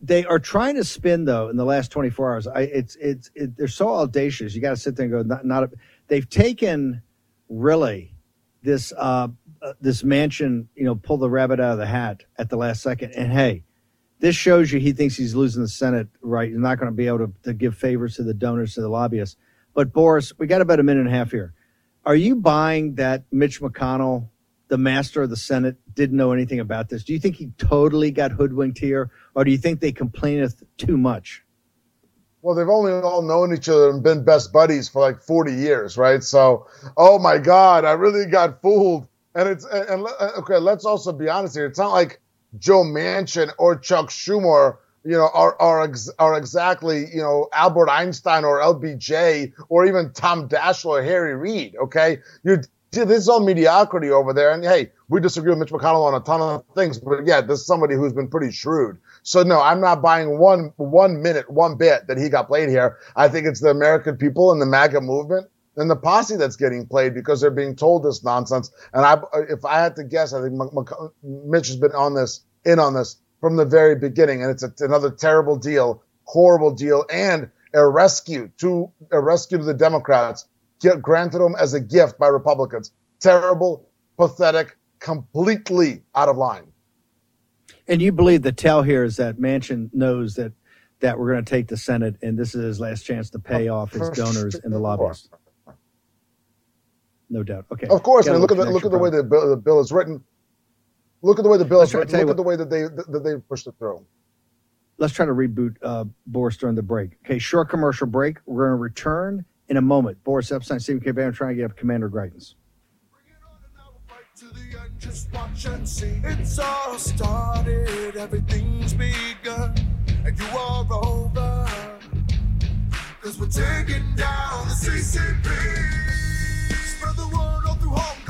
they are trying to spin though in the last 24 hours. I it's it's it, they're so audacious. You got to sit there and go. Not not. A, they've taken really this uh, uh this mansion. You know, pull the rabbit out of the hat at the last second. And hey, this shows you he thinks he's losing the Senate. Right, he's not going to be able to, to give favors to the donors to the lobbyists. But Boris, we got about a minute and a half here. Are you buying that Mitch McConnell, the master of the Senate, didn't know anything about this? Do you think he totally got hoodwinked here, or do you think they complaineth too much? Well, they've only all known each other and been best buddies for like 40 years, right? So, oh my God, I really got fooled. And it's, and, and uh, okay, let's also be honest here. It's not like Joe Manchin or Chuck Schumer, you know, are, are, ex, are exactly, you know, Albert Einstein or LBJ or even Tom Daschle or Harry Reid, okay? You're, this is all mediocrity over there. And hey, we disagree with Mitch McConnell on a ton of things, but yeah, this is somebody who's been pretty shrewd. So no, I'm not buying one one minute, one bit that he got played here. I think it's the American people and the MAGA movement and the posse that's getting played because they're being told this nonsense. And I, if I had to guess, I think Mitch has been on this, in on this from the very beginning, and it's a, another terrible deal, horrible deal, and a rescue to a rescue to the Democrats, granted them as a gift by Republicans. Terrible, pathetic, completely out of line. And you believe the tell here is that Manchin knows that that we're going to take the Senate, and this is his last chance to pay off his donors and the lobbyists. No doubt. Okay. Of course, Got a man. Look at the look at the way the bill, the bill is written. Look at the way the bill is written. Look at the way that they that they pushed it through. let's try to reboot uh, Boris during the break. Okay, short commercial break. We're going to return in a moment. Boris Epshteyn, Stephen K. Bannon, trying to get up Commander Greitens. just watch and see. It's all started, everything's begun, and you are over. Cause we're taking down the CCP. Spread the word all through Hong Kong.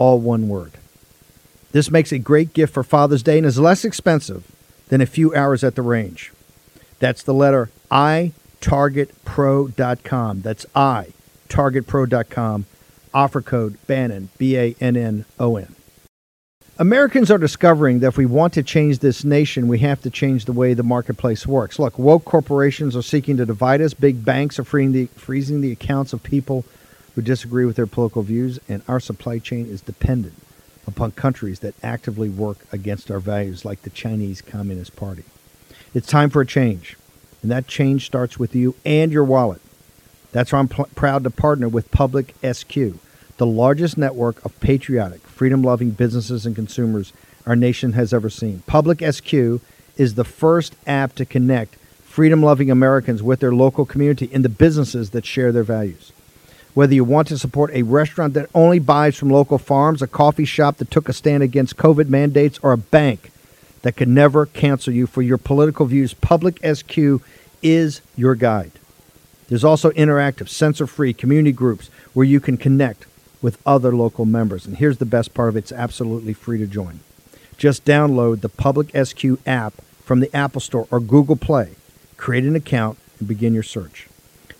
all one word. This makes a great gift for Father's Day and is less expensive than a few hours at the range. That's the letter I targetpro.com. That's I targetpro.com. Offer code Bannon, B A N N O N. Americans are discovering that if we want to change this nation, we have to change the way the marketplace works. Look, woke corporations are seeking to divide us. Big banks are the, freezing the accounts of people who disagree with their political views, and our supply chain is dependent upon countries that actively work against our values, like the Chinese Communist Party. It's time for a change, and that change starts with you and your wallet. That's why I'm pl- proud to partner with Public SQ, the largest network of patriotic, freedom loving businesses and consumers our nation has ever seen. Public SQ is the first app to connect freedom loving Americans with their local community and the businesses that share their values. Whether you want to support a restaurant that only buys from local farms, a coffee shop that took a stand against COVID mandates, or a bank that can never cancel you for your political views, Public SQ is your guide. There's also interactive, censor free community groups where you can connect with other local members. And here's the best part of it it's absolutely free to join. Just download the Public SQ app from the Apple Store or Google Play, create an account, and begin your search.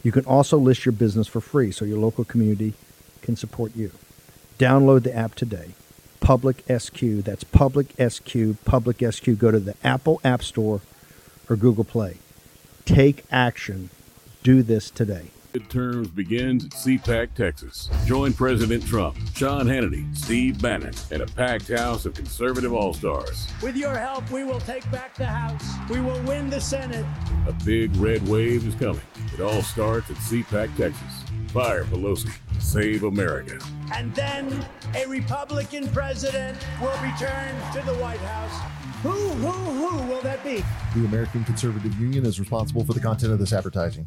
You can also list your business for free so your local community can support you. Download the app today. Public SQ. That's Public SQ. Public SQ. Go to the Apple App Store or Google Play. Take action. Do this today. Midterms begins at CPAC, Texas. Join President Trump, Sean Hannity, Steve Bannon, and a packed house of conservative all stars. With your help, we will take back the House. We will win the Senate. A big red wave is coming. It all starts at CPAC, Texas. Fire Pelosi. Save America. And then a Republican president will return to the White House. Who, who, who will that be? The American Conservative Union is responsible for the content of this advertising.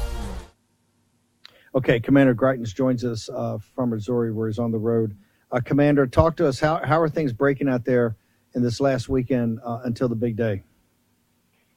Okay, Commander Greitens joins us uh, from Missouri, where he's on the road. Uh, Commander, talk to us. How how are things breaking out there in this last weekend uh, until the big day?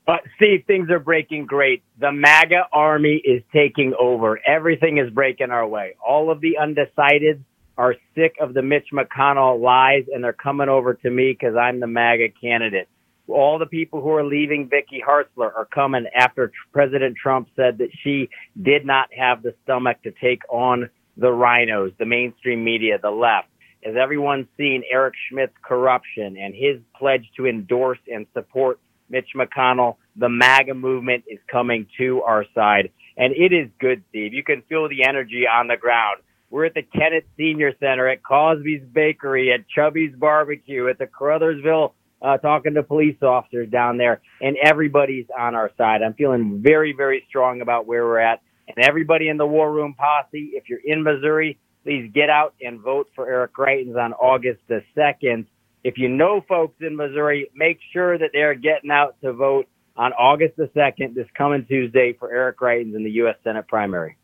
Uh, Steve, things are breaking great. The MAGA army is taking over. Everything is breaking our way. All of the undecideds are sick of the Mitch McConnell lies, and they're coming over to me because I'm the MAGA candidate. All the people who are leaving Vicky Hartzler are coming after President Trump said that she did not have the stomach to take on the RINOs, the mainstream media, the left. As everyone's seen Eric Schmitt's corruption and his pledge to endorse and support Mitch McConnell, the MAGA movement is coming to our side. And it is good, Steve. You can feel the energy on the ground. We're at the Kennett Senior Center, at Cosby's Bakery, at Chubby's Barbecue, at the Caruthersville, uh, talking to police officers down there, and everybody's on our side. I'm feeling very, very strong about where we're at. And everybody in the War Room Posse, if you're in Missouri, please get out and vote for Eric Greitens on August the 2nd. If you know folks in Missouri, make sure that they're getting out to vote on August the 2nd, this coming Tuesday, for Eric Greitens in the U.S. Senate primary.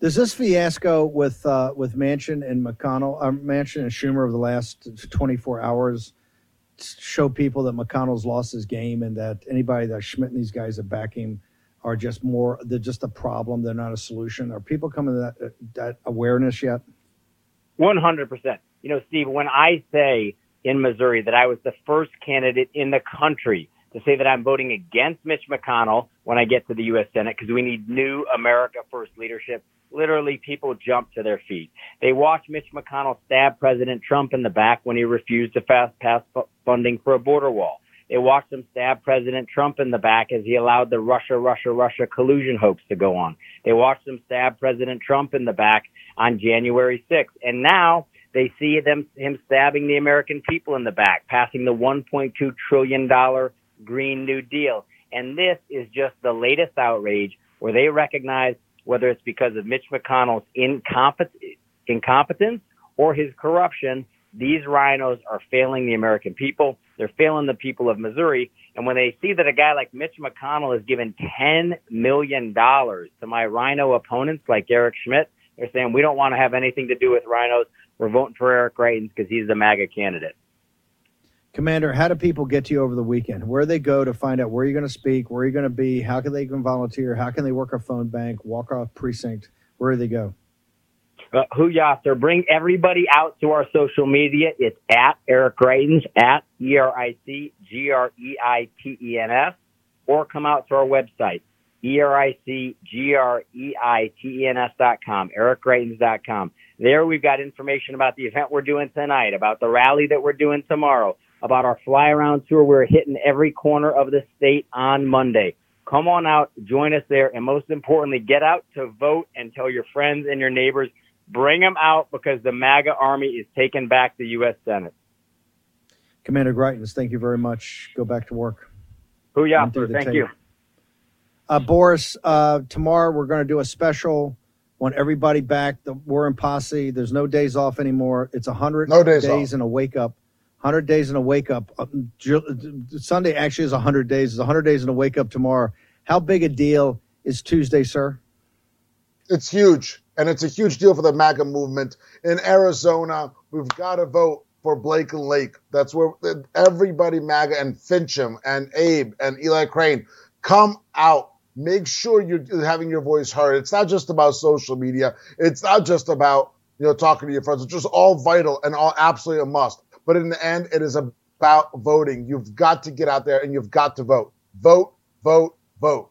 Does this fiasco with uh, with Manchin and McConnell, uh, Manchin and Schumer over the last 24 hours show people that McConnell's lost his game and that anybody that Schmitt and these guys that back him are just more they're just a problem. They're not a solution. Are people coming to that that awareness yet? One hundred percent. You know, Steve, when I say in Missouri that I was the first candidate in the country to say that I'm voting against Mitch McConnell when I get to the U.S. Senate because we need new America First leadership. Literally, people jump to their feet. They watched Mitch McConnell stab President Trump in the back when he refused to fast pass funding for a border wall. They watched him stab President Trump in the back as he allowed the Russia, Russia, Russia collusion hoax to go on. They watched him stab President Trump in the back on January 6th. And now they see them, him stabbing the American people in the back, passing the $1.2 trillion Green New Deal. And this is just the latest outrage where they recognize whether it's because of Mitch McConnell's incompet- incompetence or his corruption, these RINOs are failing the American people. They're failing the people of Missouri. And when they see that a guy like Mitch McConnell has given $10 million to my RINO opponents like Eric Schmitt, they're saying we don't want to have anything to do with RINOs. We're voting for Eric Greitens because he's the MAGA candidate. Commander, how do people get to you over the weekend? Where do they go to find out where you're going to speak, where you're going to be, how can they can volunteer, how can they work a phone bank, walk off precinct, where do they go? Uh, Huyasser, bring everybody out to our social media. It's at Eric Greitens, at E R I C G R E I T E N S, or come out to our website, E R I C G R E I T E N S dot com, ericgreitens dot com. There we've got information about the event we're doing tonight, about the rally that we're doing tomorrow, about our fly around tour. We're hitting every corner of the state on Monday. Come on out, join us there, and most importantly, get out to vote and tell your friends and your neighbors. Bring them out because the MAGA army is taking back the U.S. Senate. Commander Greitens, thank you very much. Go back to work. Huyasser, Run through thank tape. you. Uh, Boris, uh, tomorrow we're going to do a special. Want everybody back. The War and Posse. There's no days off anymore. It's a hundred No days days off. and a wake up. Hundred days in a wake up. Uh, Sunday actually is hundred days. It's hundred days and a wake up tomorrow. How big a deal is Tuesday, sir? It's huge, and it's a huge deal for the MAGA movement in Arizona. We've got to vote for Blake and Lake. That's where everybody MAGA and Finchem and Abe and Eli Crane come out. Make sure you're having your voice heard. It's not just about social media. It's not just about you know talking to your friends. It's just all vital and all absolutely a must. But in the end, it is about voting. You've got to get out there and you've got to vote. Vote, vote, vote.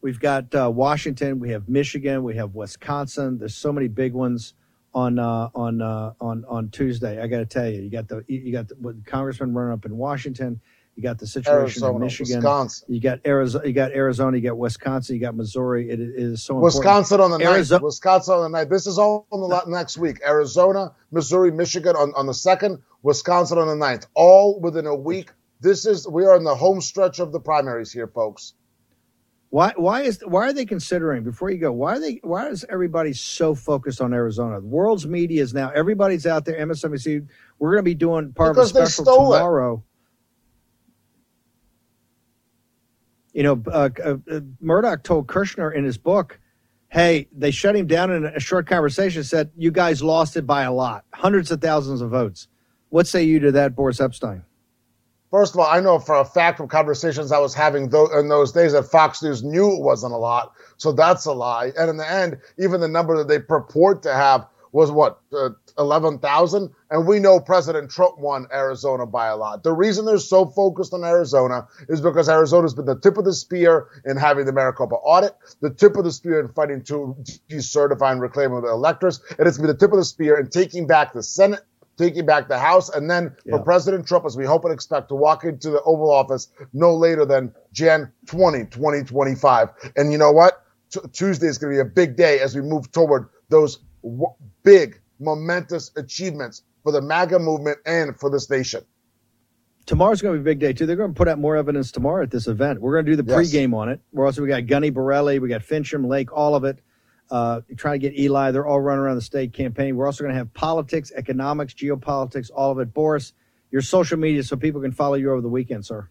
We've got uh, Washington, we have Michigan, we have Wisconsin. There's so many big ones on uh, on uh, on on Tuesday. I got to tell you, you got the you got the what, congressman running up in Washington. You got the situation Arizona, in Michigan. Wisconsin. You got Arizona. You got Arizona. You got Wisconsin. You got Missouri. It, it is so important. Wisconsin on the ninth. Arizona- Wisconsin on the ninth. This is all on the la- next week. Arizona, Missouri, Michigan on, on the second. Wisconsin on the ninth. All within a week. This is we are in the home stretch of the primaries here, folks. Why why is why are they considering before you go? Why are they why is everybody so focused on Arizona? The world's media is now everybody's out there. MSNBC. We're going to be doing part Because of a special stole it. tomorrow. You know, uh, uh, uh, Murdoch told Kushner in his book, "Hey, they shut him down in a short conversation. Said you guys lost it by a lot, hundreds of thousands of votes. What say you to that, Boris Epshteyn?" First of all, I know for a fact from conversations I was having in those days that Fox News knew it wasn't a lot. So that's a lie. And in the end, even the number that they purport to have was what, uh, 11,000? And we know President Trump won Arizona by a lot. The reason they're so focused on Arizona is because Arizona's been the tip of the spear in having the Maricopa audit, the tip of the spear in fighting to decertify and reclaim the electors, and it's been the tip of the spear in taking back the Senate taking back the House, and then for President Trump, as we hope and expect, to walk into the Oval Office no later than Jan 20, 2025. And you know what? T- Tuesday is going to be a big day as we move toward those w- big, momentous achievements for the MAGA movement and for this nation. Tomorrow's going to be a big day too. They're going to put out more evidence tomorrow at this event. We're going to do the Yes. pregame on it. We're also we got Gunny Borrelli, we got Finchem, Lake, all of it. Uh, trying to get Eli. They're all running around the state campaigning. We're also going to have politics, economics, geopolitics, all of it. Boris, your social media so people can follow you over the weekend, sir.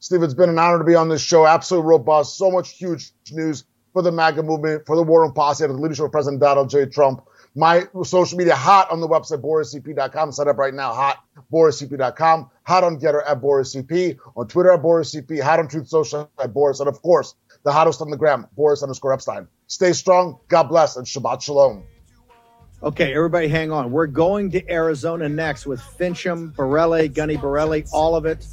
Steve, it's been an honor to be on this show. Absolutely robust. So much huge news for the MAGA movement, for the war on posse, under the leadership of President Donald J. Trump. My social media hot on the website, borisep.com. Set up right now, hot, borisep.com. Hot on GETTR at borisep. On Twitter at borisep. Hot on Truth Social at Boris. And of course, the hottest on the gram, Boris underscore Epshteyn. Stay strong. God bless and Shabbat Shalom. Okay, everybody hang on. We're going to Arizona next with Finchem, Borrelli, Gunny Borrelli, all of it.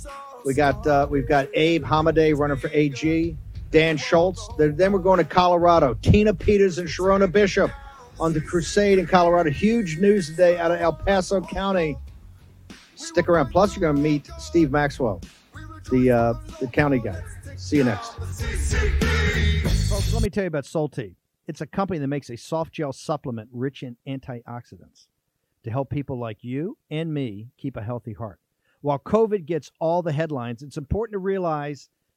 We got uh, we've got Abe Hamadeh running for AG, Dan Schultz. Then we're going to Colorado. Tina Peters and Sherronna Bishop on the crusade in Colorado. Huge news today out of El Paso County. Stick around. Plus, you're going to meet Steve Maxwell, the uh, the county guy. See you next. Folks, let me tell you about Solti. It's a company that makes a soft gel supplement rich in antioxidants to help people like you and me keep a healthy heart. While COVID gets all the headlines, it's important to realize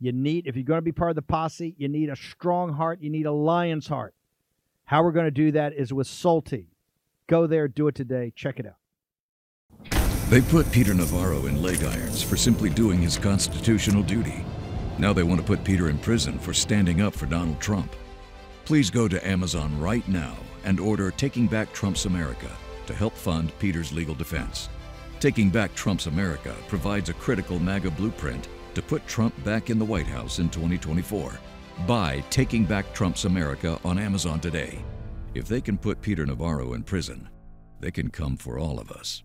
You need, if you're going to be part of the posse, you need a strong heart. You need a lion's heart. How we're going to do that is with Salty. Go there, do it today. Check it out. They put Peter Navarro in leg irons for simply doing his constitutional duty. Now they want to put Peter in prison for standing up for Donald Trump. Please go to Amazon right now and order Taking Back Trump's America to help fund Peter's legal defense. Taking Back Trump's America provides a critical MAGA blueprint to put Trump back in the White House in 2024. Buy Taking Back Trump's America on Amazon today. If they can put Peter Navarro in prison, they can come for all of us.